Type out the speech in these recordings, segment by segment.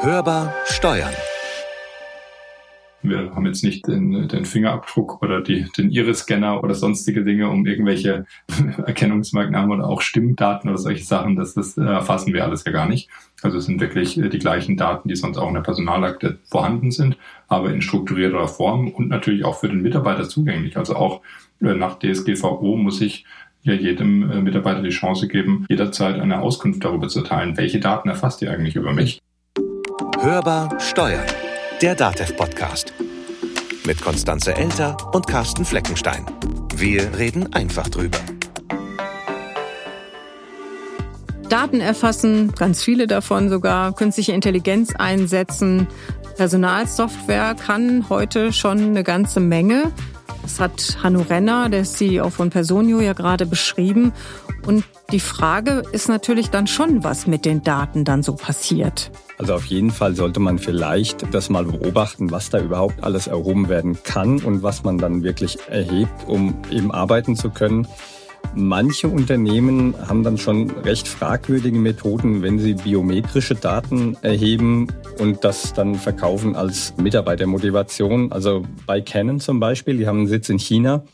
Hörbar Steuern. Wir haben jetzt nicht den, den Fingerabdruck oder die, den Iris-Scanner oder sonstige Dinge, um irgendwelche Erkennungsmerkmale oder auch Stimmdaten oder solche Sachen. Das, das äh, erfassen wir alles ja gar nicht. Also es sind wirklich äh, die gleichen Daten, die sonst auch in der Personalakte vorhanden sind, aber in strukturierter Form und natürlich auch für den Mitarbeiter zugänglich. Also auch äh, nach DSGVO muss ich ja jedem Mitarbeiter die Chance geben, jederzeit eine Auskunft darüber zu teilen, welche Daten erfasst ihr eigentlich über mich. Hörbar Steuern der DATEV-Podcast. Mit Konstanze Elter und Carsten Fleckenstein. Wir reden einfach drüber. Daten erfassen, ganz viele davon sogar, künstliche Intelligenz einsetzen. Personalsoftware kann heute schon eine ganze Menge. Das hat Hanno Renner, der CEO von Personio, ja gerade beschrieben. Und die Frage ist natürlich dann schon, was mit den Daten dann so passiert. Also auf jeden Fall sollte man vielleicht das mal beobachten, was da überhaupt alles erhoben werden kann und was man dann wirklich erhebt, um eben arbeiten zu können. Manche Unternehmen haben dann schon recht fragwürdige Methoden, wenn sie biometrische Daten erheben und das dann verkaufen als Mitarbeitermotivation. Also bei Canon zum Beispiel, die haben einen Sitz in China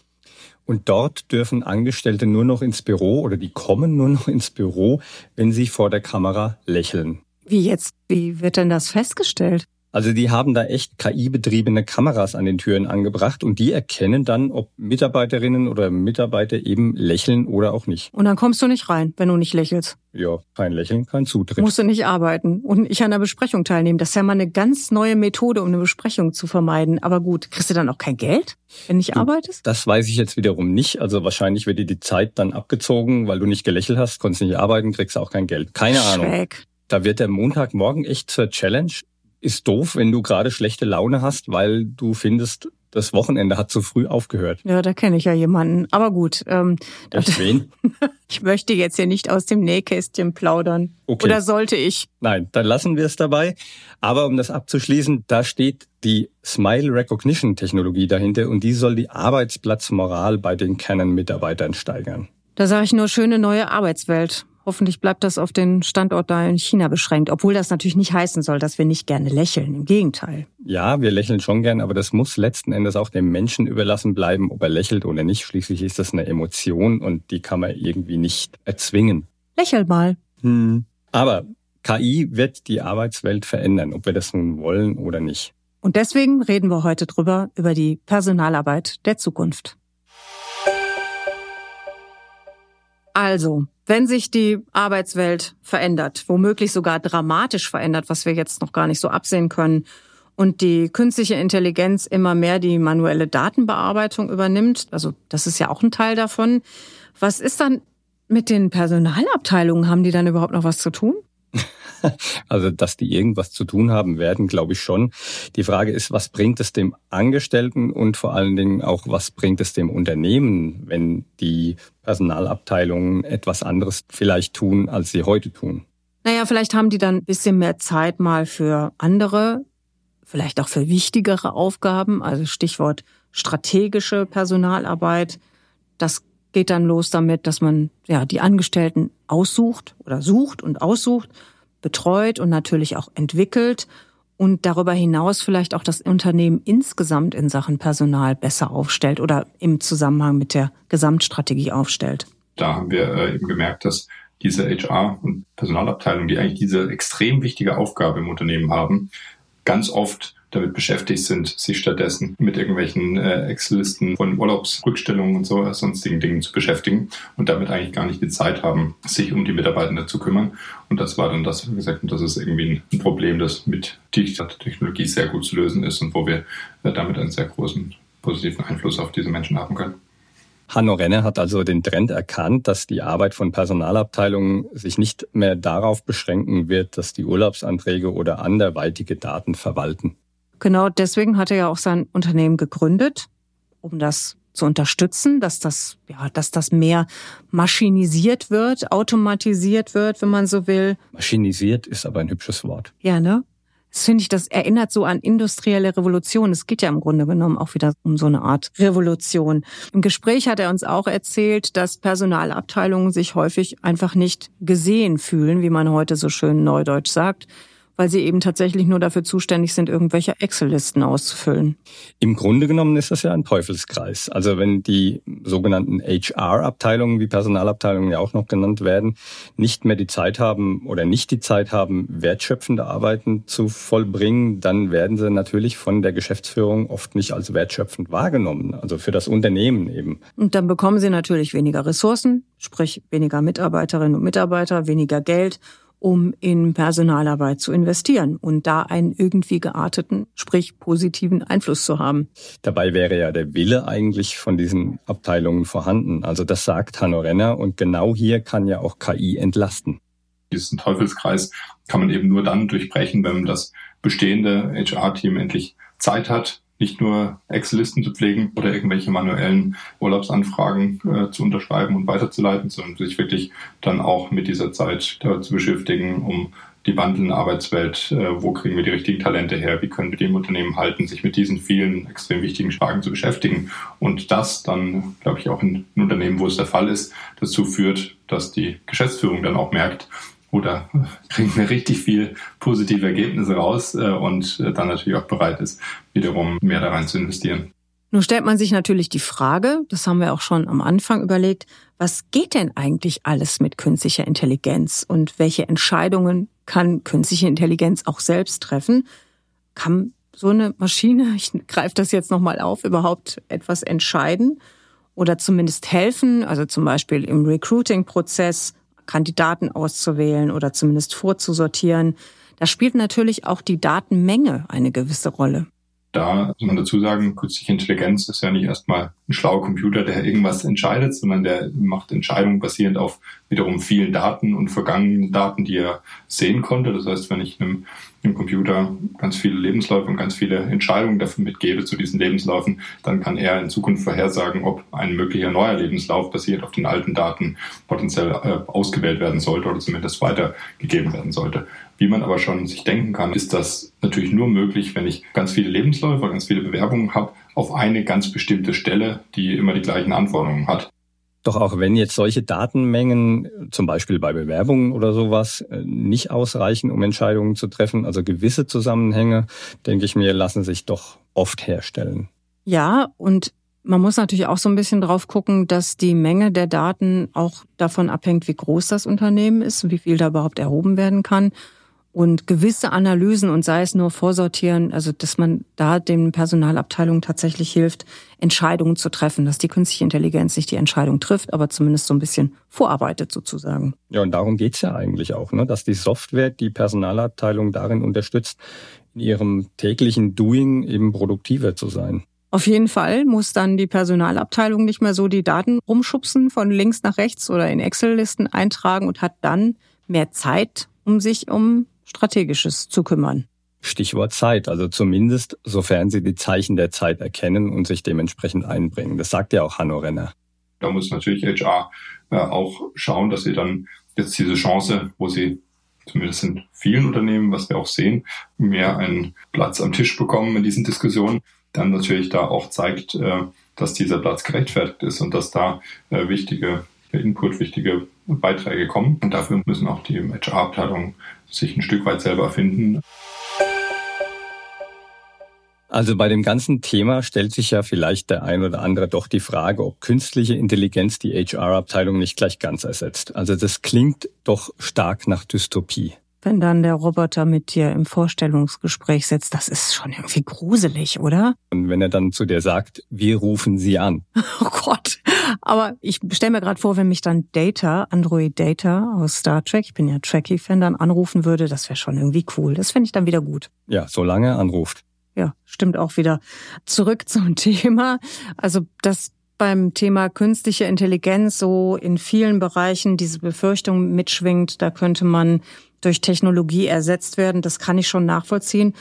und dort dürfen Angestellte nur noch ins Büro oder die kommen nur noch ins Büro, wenn sie vor der Kamera lächeln. Wie jetzt? Wie wird denn das festgestellt? Also die haben da echt KI-betriebene Kameras an den Türen angebracht und die erkennen dann, ob Mitarbeiterinnen oder Mitarbeiter eben lächeln oder auch nicht. Und dann kommst du nicht rein, wenn du nicht lächelst. Ja, kein Lächeln, kein Zutritt. Musst du nicht arbeiten und nicht an der Besprechung teilnehmen. Das ist ja mal eine ganz neue Methode, um eine Besprechung zu vermeiden. Aber gut, kriegst du dann auch kein Geld, wenn du nicht du, arbeitest? Das weiß ich jetzt wiederum nicht. Also wahrscheinlich wird dir die Zeit dann abgezogen, weil du nicht gelächelt hast, konntest nicht arbeiten, kriegst auch kein Geld. Keine Schräg. Ahnung. Da wird der Montagmorgen echt zur Challenge. Ist doof, wenn du gerade schlechte Laune hast, weil du findest, das Wochenende hat zu früh aufgehört. Ja, da kenne ich ja jemanden. Aber gut. Ähm, Echt wen? ich möchte jetzt hier nicht aus dem Nähkästchen plaudern. Okay. Oder sollte ich? Nein, dann lassen wir es dabei. Aber um das abzuschließen, da steht die Smile Recognition Technologie dahinter und die soll die Arbeitsplatzmoral bei den Canon-Mitarbeitern steigern. Da sage ich nur schöne neue Arbeitswelt. Hoffentlich bleibt das auf den Standort da in China beschränkt, obwohl das natürlich nicht heißen soll, dass wir nicht gerne lächeln. Im Gegenteil. Ja, wir lächeln schon gern, aber das muss letzten Endes auch dem Menschen überlassen bleiben, ob er lächelt oder nicht. Schließlich ist das eine Emotion und die kann man irgendwie nicht erzwingen. Lächel mal. Hm. Aber KI wird die Arbeitswelt verändern, ob wir das nun wollen oder nicht. Und deswegen reden wir heute drüber, über die Personalarbeit der Zukunft. Also, wenn sich die Arbeitswelt verändert, womöglich sogar dramatisch verändert, was wir jetzt noch gar nicht so absehen können, und die künstliche Intelligenz immer mehr die manuelle Datenbearbeitung übernimmt, also das ist ja auch ein Teil davon, was ist dann mit den Personalabteilungen? Haben die dann überhaupt noch was zu tun? Also, dass die irgendwas zu tun haben werden, glaube ich schon. Die Frage ist, was bringt es dem Angestellten und vor allen Dingen auch, was bringt es dem Unternehmen, wenn die Personalabteilungen etwas anderes vielleicht tun, als sie heute tun? Naja, vielleicht haben die dann ein bisschen mehr Zeit mal für andere, vielleicht auch für wichtigere Aufgaben, also Stichwort strategische Personalarbeit. Das geht dann los damit, dass man ja die Angestellten aussucht oder sucht und aussucht betreut und natürlich auch entwickelt und darüber hinaus vielleicht auch das Unternehmen insgesamt in Sachen Personal besser aufstellt oder im Zusammenhang mit der Gesamtstrategie aufstellt. Da haben wir äh, eben gemerkt, dass diese HR- und Personalabteilung, die eigentlich diese extrem wichtige Aufgabe im Unternehmen haben, ganz oft damit beschäftigt sind, sich stattdessen mit irgendwelchen äh, Excel-Listen von Urlaubsrückstellungen und so sonstigen Dingen zu beschäftigen und damit eigentlich gar nicht die Zeit haben, sich um die Mitarbeitenden zu kümmern. Und das war dann das, wir gesagt haben, das ist irgendwie ein Problem, das mit digitaler Technologie sehr gut zu lösen ist und wo wir äh, damit einen sehr großen positiven Einfluss auf diese Menschen haben können. Hanno Renner hat also den Trend erkannt, dass die Arbeit von Personalabteilungen sich nicht mehr darauf beschränken wird, dass die Urlaubsanträge oder anderweitige Daten verwalten. Genau deswegen hat er ja auch sein Unternehmen gegründet, um das zu unterstützen, dass das, ja, dass das mehr maschinisiert wird, automatisiert wird, wenn man so will. Maschinisiert ist aber ein hübsches Wort. Ja, ne? Das finde ich, das erinnert so an industrielle Revolution. Es geht ja im Grunde genommen auch wieder um so eine Art Revolution. Im Gespräch hat er uns auch erzählt, dass Personalabteilungen sich häufig einfach nicht gesehen fühlen, wie man heute so schön neudeutsch sagt weil sie eben tatsächlich nur dafür zuständig sind, irgendwelche Excel-Listen auszufüllen. Im Grunde genommen ist das ja ein Teufelskreis. Also wenn die sogenannten HR-Abteilungen, wie Personalabteilungen ja auch noch genannt werden, nicht mehr die Zeit haben oder nicht die Zeit haben, wertschöpfende Arbeiten zu vollbringen, dann werden sie natürlich von der Geschäftsführung oft nicht als wertschöpfend wahrgenommen. Also für das Unternehmen eben. Und dann bekommen sie natürlich weniger Ressourcen, sprich weniger Mitarbeiterinnen und Mitarbeiter, weniger Geld um in Personalarbeit zu investieren und da einen irgendwie gearteten, sprich positiven Einfluss zu haben. Dabei wäre ja der Wille eigentlich von diesen Abteilungen vorhanden. Also das sagt Hanno Renner und genau hier kann ja auch KI entlasten. Diesen Teufelskreis kann man eben nur dann durchbrechen, wenn das bestehende HR-Team endlich Zeit hat, nicht nur Excel-Listen zu pflegen oder irgendwelche manuellen Urlaubsanfragen äh, zu unterschreiben und weiterzuleiten, sondern sich wirklich dann auch mit dieser Zeit da zu beschäftigen, um die wandelnde Arbeitswelt, äh, wo kriegen wir die richtigen Talente her, wie können wir die im Unternehmen halten, sich mit diesen vielen extrem wichtigen Fragen zu beschäftigen. Und das dann, glaube ich, auch in, in Unternehmen, wo es der Fall ist, dazu führt, dass die Geschäftsführung dann auch merkt, oder kriegen wir richtig viel positive Ergebnisse raus äh, und äh, dann natürlich auch bereit ist, wiederum mehr da rein zu investieren. Nun stellt man sich natürlich die Frage, das haben wir auch schon am Anfang überlegt, was geht denn eigentlich alles mit künstlicher Intelligenz und welche Entscheidungen kann künstliche Intelligenz auch selbst treffen? Kann so eine Maschine, ich greife das jetzt nochmal auf, überhaupt etwas entscheiden oder zumindest helfen, also zum Beispiel im Recruiting-Prozess Kandidaten auszuwählen oder zumindest vorzusortieren. Da spielt natürlich auch die Datenmenge eine gewisse Rolle. Da muss man dazu sagen, künstliche Intelligenz ist ja nicht erstmal ein schlauer Computer, der irgendwas entscheidet, sondern der macht Entscheidungen basierend auf wiederum vielen Daten und vergangenen Daten, die er sehen konnte. Das heißt, wenn ich einem, einem Computer ganz viele Lebensläufe und ganz viele Entscheidungen dafür mitgebe zu diesen Lebensläufen, dann kann er in Zukunft vorhersagen, ob ein möglicher neuer Lebenslauf basiert auf den alten Daten potenziell äh, ausgewählt werden sollte oder zumindest weitergegeben werden sollte. Wie man aber schon sich denken kann, ist das natürlich nur möglich, wenn ich ganz viele Lebensläufe, ganz viele Bewerbungen habe auf eine ganz bestimmte Stelle, die immer die gleichen Anforderungen hat. Doch auch wenn jetzt solche Datenmengen, zum Beispiel bei Bewerbungen oder sowas, äh, nicht ausreichen, um Entscheidungen zu treffen, also gewisse Zusammenhänge, denke ich mir, lassen sich doch oft herstellen. Ja, und man muss natürlich auch so ein bisschen drauf gucken, dass die Menge der Daten auch davon abhängt, wie groß das Unternehmen ist, wie viel da überhaupt erhoben werden kann und gewisse Analysen und sei es nur vorsortieren, also dass man da den Personalabteilungen tatsächlich hilft, Entscheidungen zu treffen, dass die künstliche Intelligenz nicht die Entscheidung trifft, aber zumindest so ein bisschen vorarbeitet sozusagen. Ja, und darum geht's ja eigentlich auch, ne? dass die Software die Personalabteilung darin unterstützt, in ihrem täglichen Doing eben produktiver zu sein. Auf jeden Fall muss dann die Personalabteilung nicht mehr so die Daten rumschubsen von links nach rechts oder in Excel-Listen eintragen und hat dann mehr Zeit, um sich um Strategisches zu kümmern. Stichwort Zeit, also zumindest sofern Sie die Zeichen der Zeit erkennen und sich dementsprechend einbringen. Das sagt ja auch Hanno Renner. Da muss natürlich HR äh, auch schauen, dass sie dann jetzt diese Chance, wo sie zumindest in vielen Unternehmen, was wir auch sehen, mehr einen Platz am Tisch bekommen in diesen Diskussionen, dann natürlich da auch zeigt, äh, dass dieser Platz gerechtfertigt ist und dass da äh, wichtige Input, wichtige Beiträge kommen. Und dafür müssen auch die HR-Abteilungen sich ein Stück weit selber finden. Also bei dem ganzen Thema stellt sich ja vielleicht der ein oder andere doch die Frage, ob künstliche Intelligenz die HR-Abteilung nicht gleich ganz ersetzt. Also das klingt doch stark nach Dystopie. Wenn dann der Roboter mit dir im Vorstellungsgespräch sitzt, das ist schon irgendwie gruselig, oder? Und wenn er dann zu dir sagt, wir rufen Sie an. Oh Gott. Aber ich stelle mir gerade vor, wenn mich dann Data, Android Data aus Star Trek, ich bin ja Trekkie-Fan, dann anrufen würde, das wäre schon irgendwie cool. Das fände ich dann wieder gut. Ja, solange er anruft. Ja, stimmt auch wieder. Zurück zum Thema. Also das beim Thema künstliche Intelligenz so in vielen Bereichen diese Befürchtung mitschwingt, da könnte man durch Technologie ersetzt werden. Das kann ich schon nachvollziehen.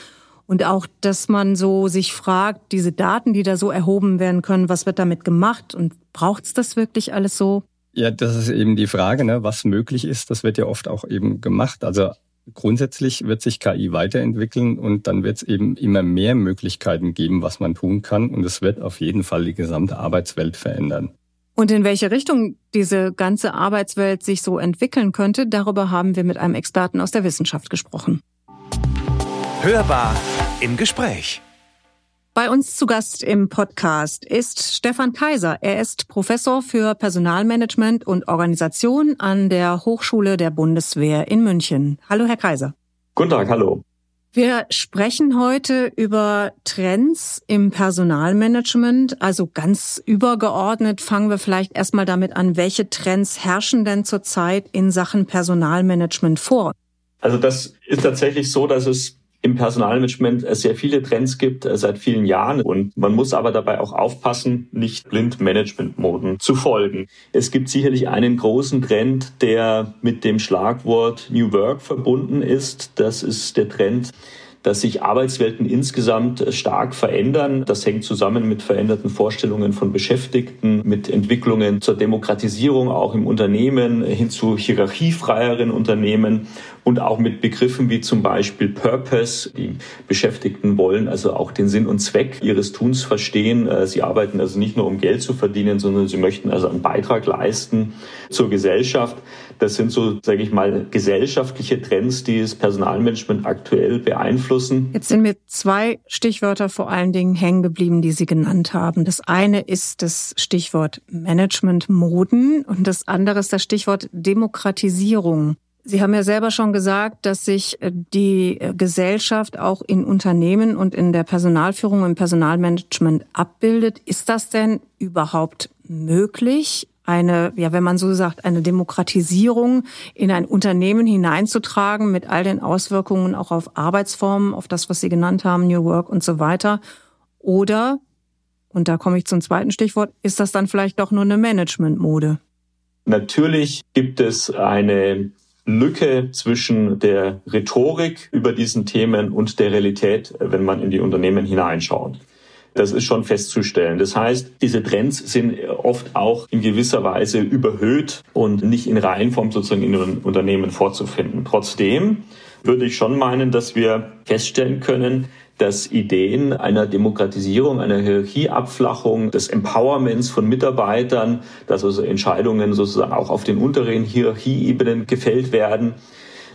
Und auch, dass man so sich fragt, diese Daten, die da so erhoben werden können, was wird damit gemacht und braucht es das wirklich alles so? Ja, das ist eben die Frage, ne? was möglich ist. Das wird ja oft auch eben gemacht. Also grundsätzlich wird sich KI weiterentwickeln und dann wird es eben immer mehr Möglichkeiten geben, was man tun kann. Und es wird auf jeden Fall die gesamte Arbeitswelt verändern. Und in welche Richtung diese ganze Arbeitswelt sich so entwickeln könnte, darüber haben wir mit einem Experten aus der Wissenschaft gesprochen. Hörbar im Gespräch. Bei uns zu Gast im Podcast ist Stefan Kaiser. Er ist Professor für Personalmanagement und Organisation an der Hochschule der Bundeswehr in München. Hallo, Herr Kaiser. Guten Tag, hallo. Wir sprechen heute über Trends im Personalmanagement. Also ganz übergeordnet fangen wir vielleicht erstmal damit an, welche Trends herrschen denn zurzeit in Sachen Personalmanagement vor? Also das ist tatsächlich so, dass es im Personalmanagement sehr viele Trends gibt äh, seit vielen Jahren und man muss aber dabei auch aufpassen, nicht blind Managementmoden zu folgen. Es gibt sicherlich einen großen Trend, der mit dem Schlagwort New Work verbunden ist. Das ist der Trend, dass sich Arbeitswelten insgesamt stark verändern. Das hängt zusammen mit veränderten Vorstellungen von Beschäftigten, mit Entwicklungen zur Demokratisierung auch im Unternehmen hin zu hierarchiefreieren Unternehmen und auch mit Begriffen wie zum Beispiel Purpose. Die Beschäftigten wollen also auch den Sinn und Zweck ihres Tuns verstehen. Äh, sie arbeiten also nicht nur um Geld zu verdienen, sondern sie möchten also einen Beitrag leisten zur Gesellschaft. Das sind so, sage ich mal, gesellschaftliche Trends, die das Personalmanagement aktuell beeinflussen. Jetzt sind mir zwei Stichwörter vor allen Dingen hängen geblieben, die Sie genannt haben. Das eine ist das Stichwort Management-Moden und das andere ist das Stichwort Demokratisierung. Sie haben ja selber schon gesagt, dass sich äh, die äh, Gesellschaft auch in Unternehmen und in der Personalführung und Personalmanagement abbildet. Ist das denn überhaupt möglich? Eine, ja, wenn man so sagt, eine Demokratisierung in ein Unternehmen hineinzutragen mit all den Auswirkungen auch auf Arbeitsformen, auf das, was Sie genannt haben, New Work und so weiter. Oder, und da komme ich zum zweiten Stichwort, ist das dann vielleicht doch nur eine Managementmode? Natürlich gibt es eine Lücke zwischen der Rhetorik über diesen Themen und der Realität, wenn man in die Unternehmen hineinschaut. Das ist schon festzustellen. Das heißt, diese Trends sind oft auch in gewisser Weise überhöht und nicht in Reihenform sozusagen in den Unternehmen vorzufinden. Trotzdem würde ich schon meinen, dass wir feststellen können, dass Ideen einer Demokratisierung, einer Hierarchieabflachung, des Empowerments von Mitarbeitern, dass also Entscheidungen sozusagen auch auf den unteren Hierarchieebenen gefällt werden,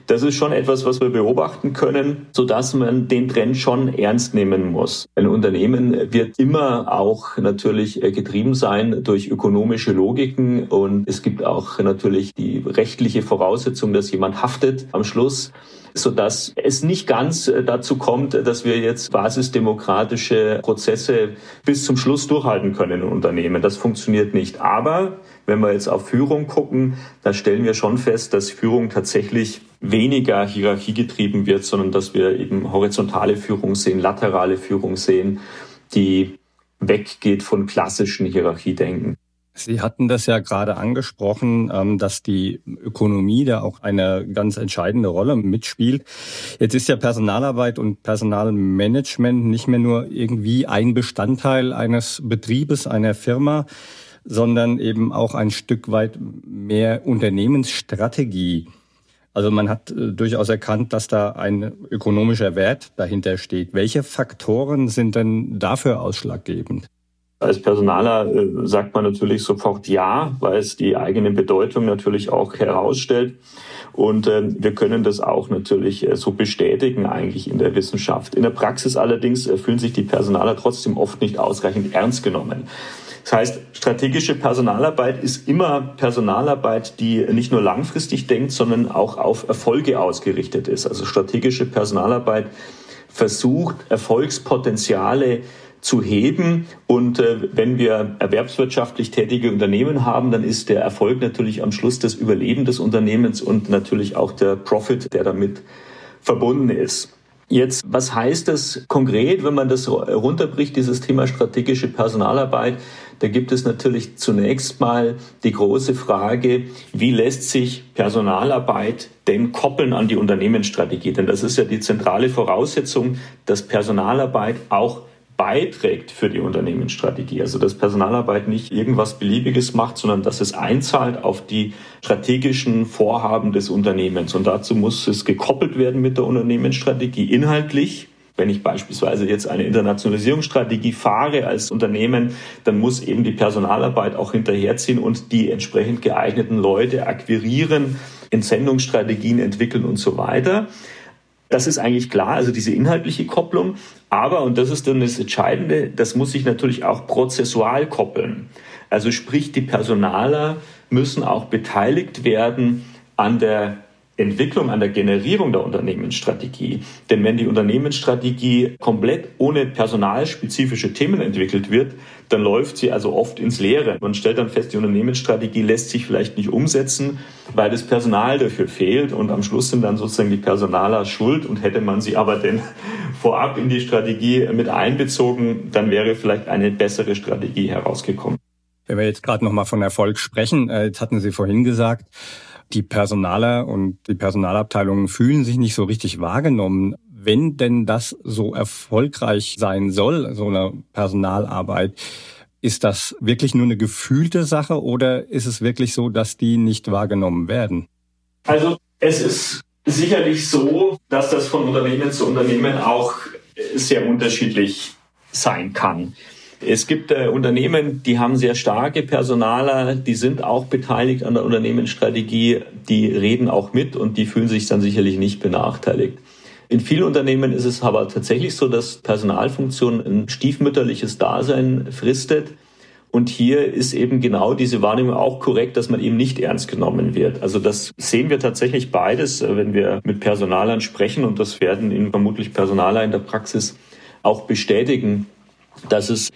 das ist schon etwas, was wir beobachten können, so dass man den Trend schon ernst nehmen muss. Ein Unternehmen wird immer auch natürlich getrieben sein durch ökonomische Logiken und es gibt auch natürlich die rechtliche Voraussetzung, dass jemand haftet am Schluss so dass es nicht ganz äh, dazu kommt, dass wir jetzt basisdemokratische Prozesse bis zum Schluss durchhalten können in Unternehmen. Das funktioniert nicht. Aber wenn wir jetzt auf Führung gucken, da stellen wir schon fest, dass Führung tatsächlich weniger hierarchiegetrieben wird, sondern dass wir eben horizontale Führung sehen, laterale Führung sehen, die weggeht von klassischen Hierarchiedenken. Sie hatten das ja gerade angesprochen, ähm, dass die Ökonomie da auch eine ganz entscheidende Rolle mitspielt. Jetzt ist ja Personalarbeit und Personalmanagement nicht mehr nur irgendwie ein Bestandteil eines Betriebes, einer Firma, sondern eben auch ein Stück weit mehr Unternehmensstrategie. Also man hat äh, durchaus erkannt, dass da ein ökonomischer Wert dahinter steht. Welche Faktoren sind denn dafür ausschlaggebend? Als Personaler äh, sagt man natürlich sofort ja, weil es die eigene Bedeutung natürlich auch herausstellt. Und äh, wir können das auch natürlich äh, so bestätigen eigentlich in der Wissenschaft. In der Praxis allerdings fühlen sich die Personaler trotzdem oft nicht ausreichend ernst genommen. Das heißt, strategische Personalarbeit ist immer Personalarbeit, die nicht nur langfristig denkt, sondern auch auf Erfolge ausgerichtet ist. Also strategische Personalarbeit versucht, Erfolgspotenziale zu heben. Und äh, wenn wir erwerbswirtschaftlich tätige Unternehmen haben, dann ist der Erfolg natürlich am Schluss das Überleben des Unternehmens und natürlich auch der Profit, der damit verbunden ist. Jetzt, was heißt das konkret, wenn man das runterbricht, dieses Thema strategische Personalarbeit? Da gibt es natürlich zunächst mal die große Frage, wie lässt sich Personalarbeit denn koppeln an die Unternehmensstrategie? Denn das ist ja die zentrale Voraussetzung, dass Personalarbeit auch beiträgt für die Unternehmensstrategie. Also dass Personalarbeit nicht irgendwas Beliebiges macht, sondern dass es einzahlt auf die strategischen Vorhaben des Unternehmens. Und dazu muss es gekoppelt werden mit der Unternehmensstrategie inhaltlich. Wenn ich beispielsweise jetzt eine Internationalisierungsstrategie fahre als Unternehmen, dann muss eben die Personalarbeit auch hinterherziehen und die entsprechend geeigneten Leute akquirieren, Entsendungsstrategien entwickeln und so weiter. Das ist eigentlich klar, also diese inhaltliche Kopplung. Aber, und das ist dann das Entscheidende, das muss sich natürlich auch prozessual koppeln. Also sprich, die Personaler müssen auch beteiligt werden an der Entwicklung, an der Generierung der Unternehmensstrategie. Denn wenn die Unternehmensstrategie komplett ohne personalspezifische Themen entwickelt wird, dann läuft sie also oft ins Leere. Man stellt dann fest, die Unternehmensstrategie lässt sich vielleicht nicht umsetzen, weil das Personal dafür fehlt und am Schluss sind dann sozusagen die Personaler schuld und hätte man sie aber denn vorab in die Strategie mit einbezogen, dann wäre vielleicht eine bessere Strategie herausgekommen. Wenn wir jetzt gerade nochmal von Erfolg sprechen, äh, jetzt hatten Sie vorhin gesagt, die Personaler und die Personalabteilungen fühlen sich nicht so richtig wahrgenommen. Wenn denn das so erfolgreich sein soll, so eine Personalarbeit, ist das wirklich nur eine gefühlte Sache oder ist es wirklich so, dass die nicht wahrgenommen werden? Also es ist sicherlich so, dass das von Unternehmen zu Unternehmen auch sehr unterschiedlich sein kann. Es gibt äh, Unternehmen, die haben sehr starke Personaler, die sind auch beteiligt an der Unternehmensstrategie, die reden auch mit und die fühlen sich dann sicherlich nicht benachteiligt. In vielen Unternehmen ist es aber tatsächlich so, dass Personalfunktion ein stiefmütterliches Dasein fristet. Und hier ist eben genau diese Wahrnehmung auch korrekt, dass man eben nicht ernst genommen wird. Also das sehen wir tatsächlich beides, äh, wenn wir mit Personalern sprechen und das werden Ihnen vermutlich Personaler in der Praxis auch bestätigen, dass es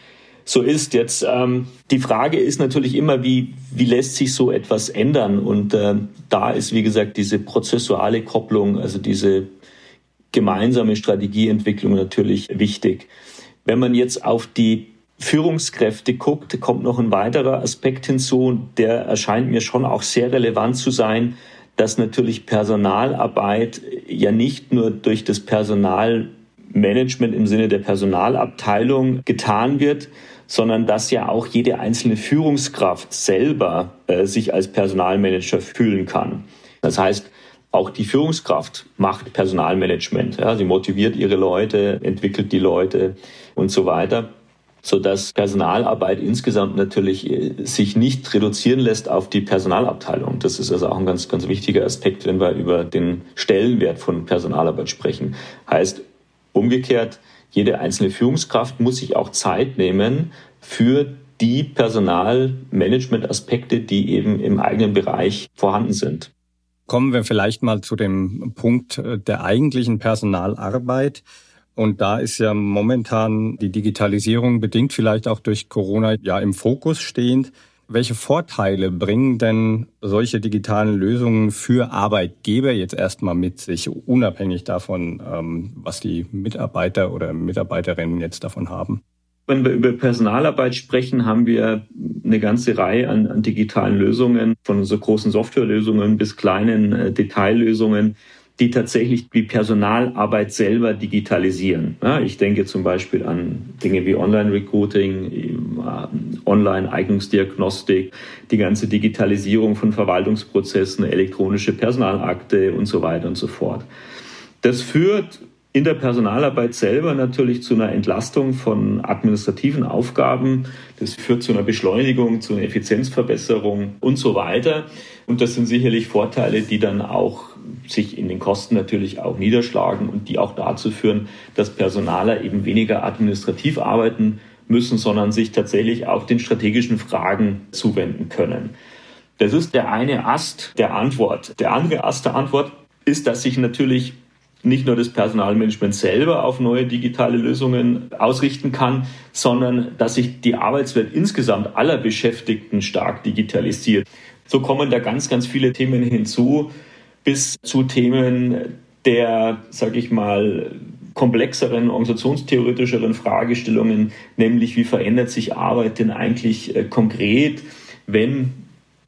so ist. Jetzt ähm, die Frage ist natürlich immer, wie, wie lässt sich so etwas ändern? Und äh, da ist, wie gesagt, diese prozessuale Kopplung, also diese gemeinsame Strategieentwicklung natürlich wichtig. Wenn man jetzt auf die Führungskräfte guckt, kommt noch ein weiterer Aspekt hinzu, der erscheint mir schon auch sehr relevant zu sein, dass natürlich Personalarbeit ja nicht nur durch das Personalmanagement im Sinne der Personalabteilung getan wird, sondern dass ja auch jede einzelne Führungskraft selber äh, sich als Personalmanager fühlen kann. Das heißt, auch die Führungskraft macht Personalmanagement. Ja, sie motiviert ihre Leute, entwickelt die Leute und so weiter, so dass Personalarbeit insgesamt natürlich äh, sich nicht reduzieren lässt auf die Personalabteilung. Das ist also auch ein ganz, ganz wichtiger Aspekt, wenn wir über den Stellenwert von Personalarbeit sprechen. Heißt umgekehrt, jede einzelne Führungskraft muss sich auch Zeit nehmen für die Personalmanagement-Aspekte, die eben im eigenen Bereich vorhanden sind. Kommen wir vielleicht mal zu dem Punkt äh, der eigentlichen Personalarbeit. Und da ist ja momentan die Digitalisierung bedingt vielleicht auch durch Corona ja im Fokus stehend. Welche Vorteile bringen denn solche digitalen Lösungen für Arbeitgeber jetzt erstmal mit sich, unabhängig davon, ähm, was die Mitarbeiter oder Mitarbeiterinnen jetzt davon haben? Wenn wir über Personalarbeit sprechen, haben wir eine ganze Reihe an, an digitalen Lösungen, von so großen Softwarelösungen bis kleinen äh, Detaillösungen, die tatsächlich die Personalarbeit selber digitalisieren. Ja, ich denke zum Beispiel an Dinge wie Online-Recruiting, äh, Online-Eignungsdiagnostik, die ganze Digitalisierung von Verwaltungsprozessen, elektronische Personalakte und so weiter und so fort. Das führt in der Personalarbeit selber natürlich zu einer Entlastung von administrativen Aufgaben. Das führt zu einer Beschleunigung, zu einer Effizienzverbesserung und so weiter. Und das sind sicherlich Vorteile, die dann auch sich in den Kosten natürlich auch niederschlagen und die auch dazu führen, dass Personaler eben weniger administrativ arbeiten müssen, sondern sich tatsächlich auch den strategischen Fragen zuwenden können. Das ist der eine Ast der Antwort. Der andere Ast der Antwort ist, dass sich natürlich nicht nur das Personalmanagement selber auf neue digitale Lösungen ausrichten kann, sondern dass sich die Arbeitswelt insgesamt aller Beschäftigten stark digitalisiert. So kommen da ganz, ganz viele Themen hinzu, bis zu Themen der, sage ich mal, komplexeren, organisationstheoretischeren Fragestellungen, nämlich wie verändert sich Arbeit denn eigentlich äh, konkret, wenn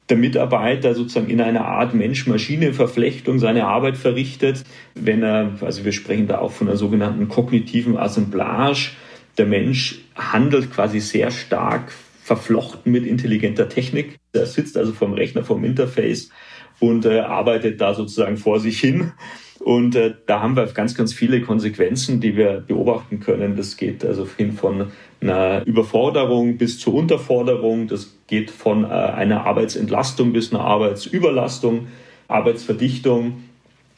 der Mitarbeiter sozusagen in einer Art Mensch-Maschine-Verflechtung seine Arbeit verrichtet, wenn er, also wir sprechen da auch von einer sogenannten kognitiven Assemblage, der Mensch handelt quasi sehr stark verflochten mit intelligenter Technik. Er sitzt also vom Rechner, vom Interface und äh, arbeitet da sozusagen vor sich hin. Und äh, da haben wir ganz, ganz viele Konsequenzen, die wir beobachten können. Das geht also hin von einer Überforderung bis zur Unterforderung. Das geht von äh, einer Arbeitsentlastung bis einer Arbeitsüberlastung, Arbeitsverdichtung.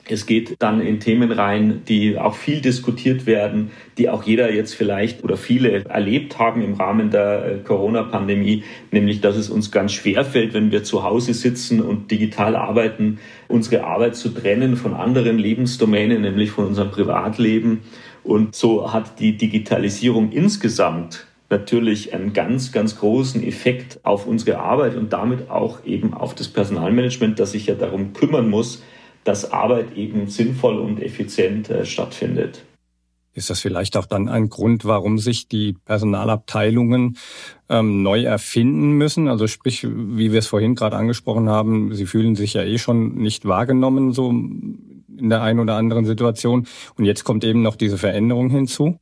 Es geht dann in Themen rein, die auch viel diskutiert werden, die auch jeder jetzt vielleicht oder viele erlebt haben im Rahmen der äh, Corona-Pandemie, nämlich dass es uns ganz schwer fällt, wenn wir zu Hause sitzen und digital arbeiten, unsere Arbeit zu trennen von anderen Lebensdomänen, nämlich von unserem Privatleben. Und so hat die Digitalisierung insgesamt natürlich einen ganz, ganz großen Effekt auf unsere Arbeit und damit auch eben auf das Personalmanagement, das sich ja darum kümmern muss, dass Arbeit eben sinnvoll und effizient äh, stattfindet. Ist das vielleicht auch dann ein Grund, warum sich die Personalabteilungen ähm, neu erfinden müssen? Also sprich, wie wir es vorhin gerade angesprochen haben, sie fühlen sich ja eh schon nicht wahrgenommen, so in der einen oder anderen Situation. Und jetzt kommt eben noch diese Veränderung hinzu.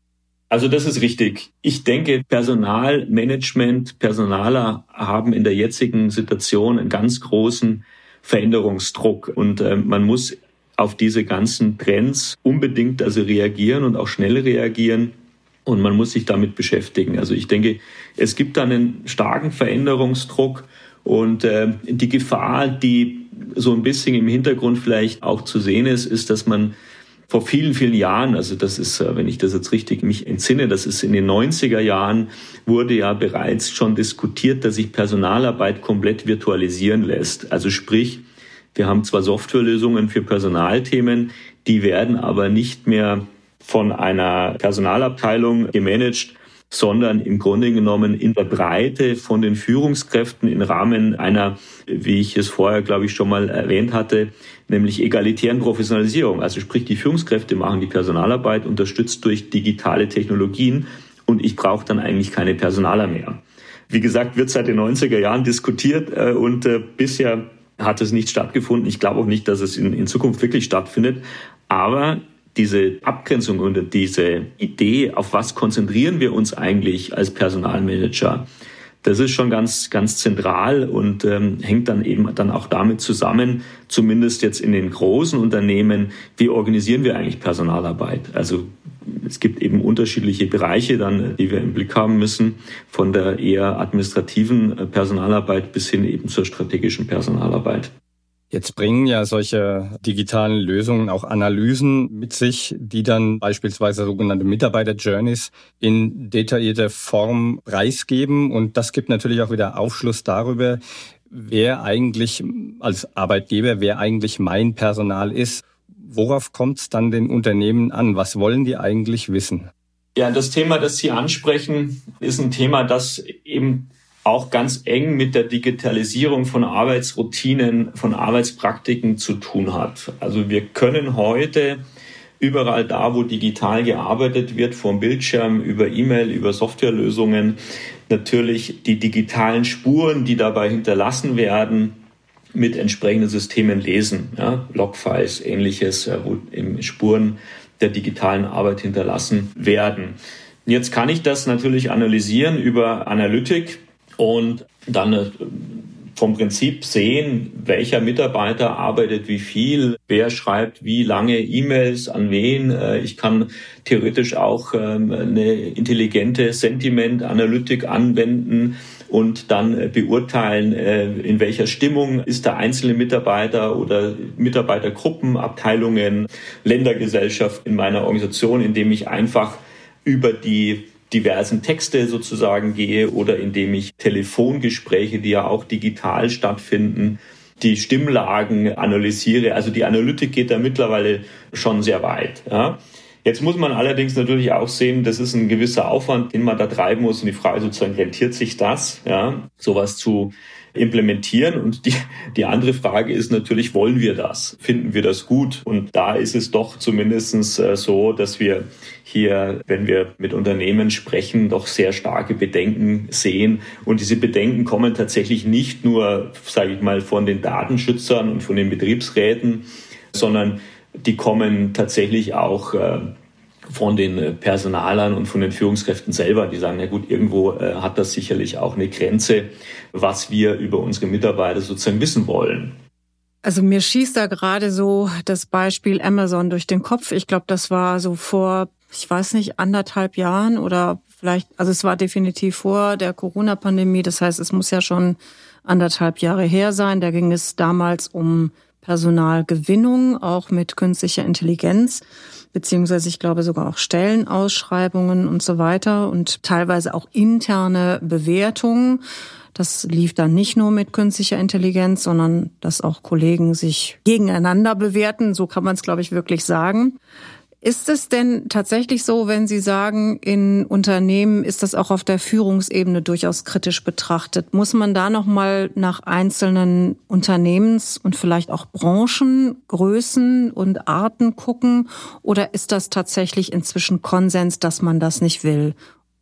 Also das ist richtig. Ich denke, Personalmanagement, Personaler haben in der jetzigen Situation einen ganz großen Veränderungsdruck. Und äh, man muss auf diese ganzen Trends unbedingt also reagieren und auch schnell reagieren. Und man muss sich damit beschäftigen. Also ich denke, es gibt da einen starken Veränderungsdruck und äh, die Gefahr, die so ein bisschen im Hintergrund vielleicht auch zu sehen ist, ist, dass man vor vielen, vielen Jahren, also das ist, äh, wenn ich das jetzt richtig mich entsinne, das ist in den 90er Jahren, wurde ja bereits schon diskutiert, dass sich Personalarbeit komplett virtualisieren lässt. Also sprich, wir haben zwar Softwarelösungen für Personalthemen, die werden aber nicht mehr von einer Personalabteilung gemanagt, sondern im Grunde genommen in der Breite von den Führungskräften im Rahmen einer, wie ich es vorher, glaube ich, schon mal erwähnt hatte, nämlich egalitären Professionalisierung. Also sprich, die Führungskräfte machen die Personalarbeit unterstützt durch digitale Technologien und ich brauche dann eigentlich keine Personaler mehr. Wie gesagt, wird seit den 90er Jahren diskutiert äh, und äh, bisher hat es nicht stattgefunden. Ich glaube auch nicht, dass es in, in Zukunft wirklich stattfindet. Aber diese Abgrenzung und diese Idee, auf was konzentrieren wir uns eigentlich als Personalmanager, das ist schon ganz, ganz zentral und ähm, hängt dann eben dann auch damit zusammen, zumindest jetzt in den großen Unternehmen, wie organisieren wir eigentlich Personalarbeit? Also es gibt eben unterschiedliche Bereiche dann, die wir im Blick haben müssen, von der eher administrativen äh, Personalarbeit bis hin eben zur strategischen Personalarbeit. Jetzt bringen ja solche digitalen Lösungen auch Analysen mit sich, die dann beispielsweise sogenannte Mitarbeiter-Journeys in detaillierter Form preisgeben. Und das gibt natürlich auch wieder Aufschluss darüber, wer eigentlich als Arbeitgeber, wer eigentlich mein Personal ist. Worauf kommt es dann den Unternehmen an? Was wollen die eigentlich wissen? Ja, das Thema, das Sie ansprechen, ist ein Thema, das eben auch ganz eng mit der Digitalisierung von Arbeitsroutinen, von Arbeitspraktiken zu tun hat. Also wir können heute überall da, wo digital gearbeitet wird, vom Bildschirm, über E-Mail, über Softwarelösungen, natürlich die digitalen Spuren, die dabei hinterlassen werden, mit entsprechenden Systemen lesen. Ja, Logfiles, ähnliches, wo im Spuren der digitalen Arbeit hinterlassen werden. Jetzt kann ich das natürlich analysieren über Analytik und dann äh, vom Prinzip sehen, welcher Mitarbeiter arbeitet wie viel, wer schreibt wie lange E-Mails an wen. Äh, ich kann theoretisch auch ähm, eine intelligente Sentiment-Analytik anwenden und dann äh, beurteilen, in welcher Stimmung ist der einzelne Mitarbeiter oder Mitarbeitergruppen, Abteilungen, Ländergesellschaft in meiner Organisation, indem ich einfach über die diversen Texte sozusagen gehe oder indem ich Telefongespräche, die ja auch digital stattfinden, die Stimmlagen analysiere. Also die Analytik geht da mittlerweile schon sehr weit. Ja. Jetzt muss man allerdings natürlich auch sehen, das ist ein gewisser Aufwand, den man da treiben muss. Und die Frage sozusagen, rentiert sich das, ja, sowas zu implementieren. Und die, die andere Frage ist natürlich, wollen wir das? Finden wir das gut? Und da ist es doch zumindestens äh, so, dass wir hier, wenn wir mit Unternehmen sprechen, doch sehr starke Bedenken sehen. Und diese Bedenken kommen tatsächlich nicht nur, sage ich mal, von den Datenschützern und von den Betriebsräten, sondern die kommen tatsächlich auch äh, von den Personalern und von den Führungskräften selber, die sagen, na gut, irgendwo äh, hat das sicherlich auch eine Grenze, was wir über unsere Mitarbeiter sozusagen wissen wollen. Also mir schießt da gerade so das Beispiel Amazon durch den Kopf. Ich glaube, das war so vor, ich weiß nicht, anderthalb Jahren oder vielleicht, also es war definitiv vor der Corona-Pandemie. Das heißt, es muss ja schon anderthalb Jahre her sein. Da ging es damals um Personalgewinnung, auch mit künstlicher Intelligenz, beziehungsweise ich glaube sogar auch Stellenausschreibungen und so weiter und teilweise auch interne Bewertungen. Das lief dann nicht nur mit künstlicher Intelligenz, sondern dass auch Kollegen sich gegeneinander bewerten. So kann man es, glaube ich, wirklich sagen. Ist es denn tatsächlich so, wenn Sie sagen, in Unternehmen ist das auch auf der Führungsebene durchaus kritisch betrachtet? Muss man da noch mal nach einzelnen Unternehmens- und vielleicht auch Branchen, Größen und Arten gucken? Oder ist das tatsächlich inzwischen Konsens, dass man das nicht will?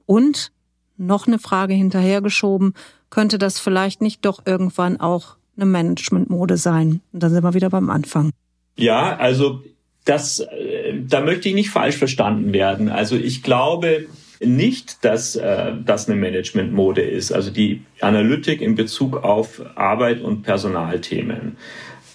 Und noch eine Frage hinterhergeschoben, könnte das vielleicht nicht doch irgendwann auch eine Managementmode sein? Und dann sind wir wieder beim Anfang. Ja, also das, da möchte ich nicht falsch verstanden werden. Also ich glaube nicht, dass äh, das eine Managementmode ist. Also die Analytik in Bezug auf Arbeit und Personalthemen.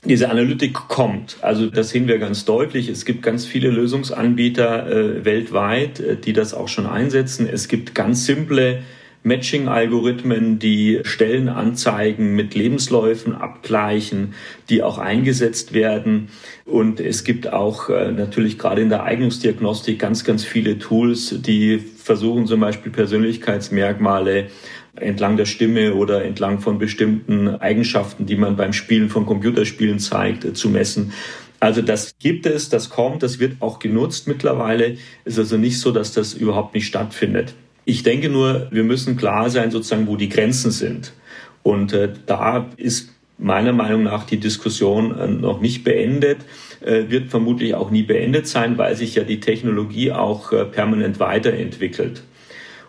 Diese Analytik kommt. Also das sehen wir ganz deutlich. Es gibt ganz viele Lösungsanbieter äh, weltweit, äh, die das auch schon einsetzen. Es gibt ganz simple Matching-Algorithmen, die Stellenanzeigen mit Lebensläufen abgleichen, die auch eingesetzt werden. Und es gibt auch äh, natürlich gerade in der Eignungsdiagnostik ganz, ganz viele Tools, die versuchen zum Beispiel Persönlichkeitsmerkmale entlang der Stimme oder entlang von bestimmten Eigenschaften, die man beim Spielen von Computerspielen zeigt, äh, zu messen. Also das gibt es, das kommt, das wird auch genutzt mittlerweile. Es ist also nicht so, dass das überhaupt nicht stattfindet. Ich denke nur, wir müssen klar sein, sozusagen, wo die Grenzen sind. Und äh, da ist meiner Meinung nach die Diskussion äh, noch nicht beendet, äh, wird vermutlich auch nie beendet sein, weil sich ja die Technologie auch äh, permanent weiterentwickelt.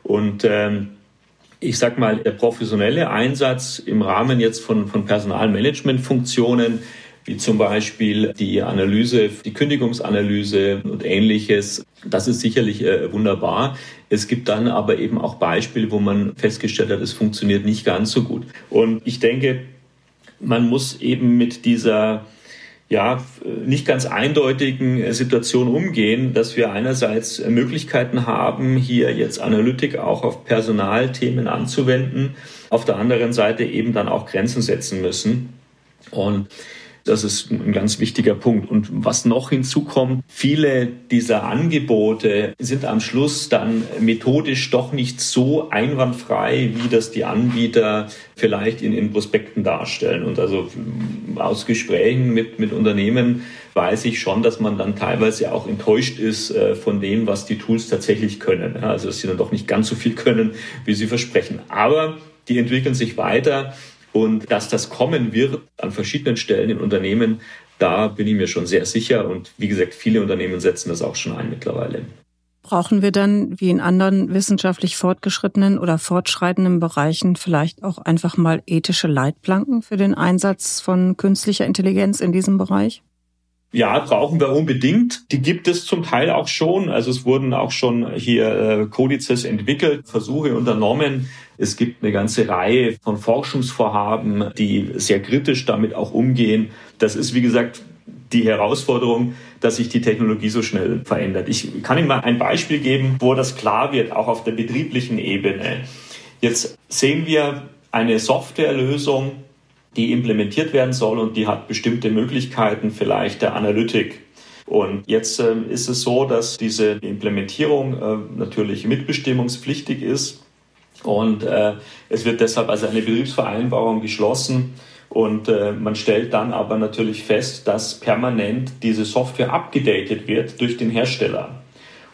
Und ähm, ich sag mal, der professionelle Einsatz im Rahmen jetzt von, von Personalmanagementfunktionen wie zum Beispiel die Analyse, die Kündigungsanalyse und ähnliches. Das ist sicherlich äh, wunderbar. Es gibt dann aber eben auch Beispiele, wo man festgestellt hat, es funktioniert nicht ganz so gut. Und ich denke, man muss eben mit dieser ja, nicht ganz eindeutigen Situation umgehen, dass wir einerseits Möglichkeiten haben, hier jetzt Analytik auch auf Personalthemen anzuwenden, auf der anderen Seite eben dann auch Grenzen setzen müssen. Und das ist ein ganz wichtiger Punkt. Und was noch hinzukommt, viele dieser Angebote sind am Schluss dann methodisch doch nicht so einwandfrei, wie das die Anbieter vielleicht in, in Prospekten darstellen. Und also aus Gesprächen mit, mit Unternehmen weiß ich schon, dass man dann teilweise auch enttäuscht ist äh, von dem, was die Tools tatsächlich können. Also dass sie dann doch nicht ganz so viel können, wie sie versprechen. Aber die entwickeln sich weiter und dass das kommen wird an verschiedenen Stellen in Unternehmen, da bin ich mir schon sehr sicher. Und wie gesagt, viele Unternehmen setzen das auch schon ein mittlerweile. Brauchen wir dann, wie in anderen wissenschaftlich fortgeschrittenen oder fortschreitenden Bereichen, vielleicht auch einfach mal ethische Leitplanken für den Einsatz von künstlicher Intelligenz in diesem Bereich? Ja, brauchen wir unbedingt. Die gibt es zum Teil auch schon. Also es wurden auch schon hier äh, Kodizes entwickelt, Versuche unternommen. Es gibt eine ganze Reihe von Forschungsvorhaben, die sehr kritisch damit auch umgehen. Das ist, wie gesagt, die Herausforderung, dass sich die Technologie so schnell verändert. Ich kann Ihnen mal ein Beispiel geben, wo das klar wird, auch auf der betrieblichen Ebene. Jetzt sehen wir eine Softwarelösung, die implementiert werden soll und die hat bestimmte Möglichkeiten vielleicht der Analytik. Und jetzt äh, ist es so, dass diese Implementierung äh, natürlich mitbestimmungspflichtig ist und äh, es wird deshalb also eine Betriebsvereinbarung geschlossen und äh, man stellt dann aber natürlich fest, dass permanent diese Software abgedatet wird durch den Hersteller.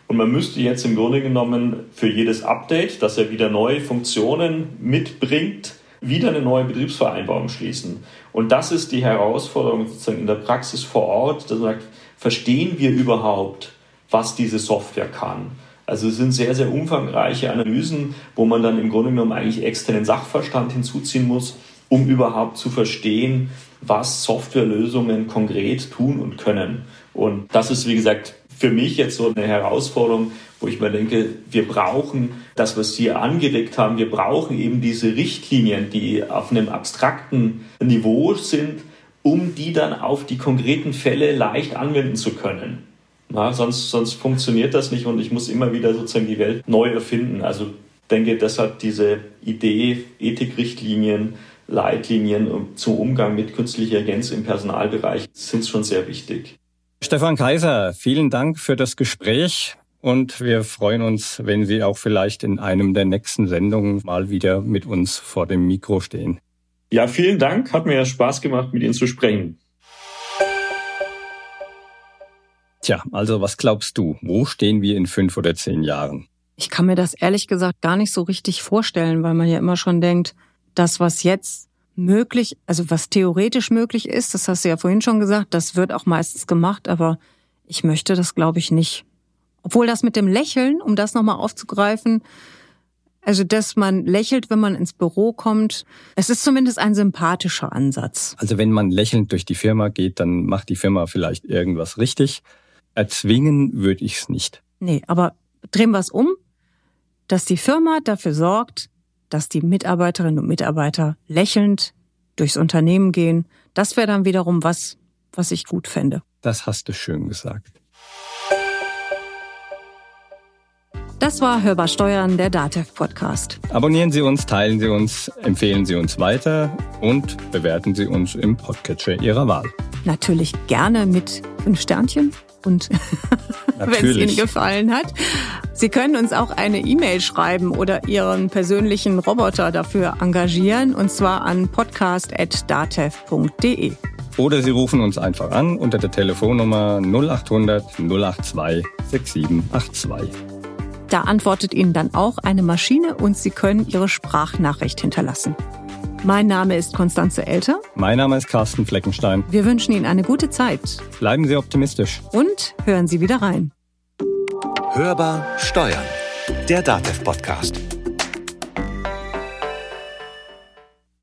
Und man müsste jetzt im Grunde genommen für jedes Update, dass er wieder neue Funktionen mitbringt, wieder eine neue Betriebsvereinbarung schließen. Und das ist die Herausforderung sozusagen in der Praxis vor Ort, dass man sagt, verstehen wir überhaupt, was diese Software kann? Also es sind sehr, sehr umfangreiche Analysen, wo man dann im Grunde genommen eigentlich externen Sachverstand hinzuziehen muss, um überhaupt zu verstehen, was Softwarelösungen konkret tun und können. Und das ist, wie gesagt, für mich jetzt so eine Herausforderung, wo ich mir denke, wir brauchen das, was Sie angeregt haben, wir brauchen eben diese Richtlinien, die auf einem abstrakten Niveau sind, um die dann auf die konkreten Fälle leicht anwenden zu können. Na, sonst, sonst funktioniert das nicht und ich muss immer wieder sozusagen die Welt neu erfinden. Also denke deshalb diese Idee, Ethikrichtlinien Leitlinien zum Umgang mit künstlicher Intelligenz im Personalbereich sind schon sehr wichtig. Stefan Kaiser, vielen Dank für das Gespräch und wir freuen uns, wenn Sie auch vielleicht in einem der nächsten Sendungen mal wieder mit uns vor dem Mikro stehen. Ja, vielen Dank. Hat mir Spaß gemacht, mit Ihnen zu sprechen. Tja, also was glaubst du? Wo stehen wir in fünf oder zehn Jahren? Ich kann mir das ehrlich gesagt gar nicht so richtig vorstellen, weil man ja immer schon denkt, das, was jetzt möglich, also was theoretisch möglich ist, das hast du ja vorhin schon gesagt, das wird auch meistens gemacht, aber ich möchte das, glaube ich, nicht. Obwohl das mit dem Lächeln, um das nochmal aufzugreifen, also dass man lächelt, wenn man ins Büro kommt, es ist zumindest ein sympathischer Ansatz. Also wenn man lächelnd durch die Firma geht, dann macht die Firma vielleicht irgendwas richtig. Erzwingen würde ich es nicht. Nee, aber drehen wir es um, dass die Firma dafür sorgt, dass die Mitarbeiterinnen und Mitarbeiter lächelnd durchs Unternehmen gehen. Das wäre dann wiederum was, was ich gut fände. Das hast du schön gesagt. Das war Hörbar Steuern, der DATEV Podcast. Abonnieren Sie uns, teilen Sie uns, empfehlen Sie uns weiter und bewerten Sie uns im Podcatcher Ihrer Wahl. Natürlich gerne mit fünf Sternchen und wenn es Ihnen gefallen hat. Sie können uns auch eine E-Mail schreiben oder Ihren persönlichen Roboter dafür engagieren und zwar an podcast.datev.de. Oder Sie rufen uns einfach an unter der Telefonnummer 0800 082 6782. Da antwortet Ihnen dann auch eine Maschine und Sie können Ihre Sprachnachricht hinterlassen. Mein Name ist Konstanze Elter. Mein Name ist Carsten Fleckenstein. Wir wünschen Ihnen eine gute Zeit. Bleiben Sie optimistisch. Und hören Sie wieder rein. Hörbar Steuern. Der DATEV-Podcast.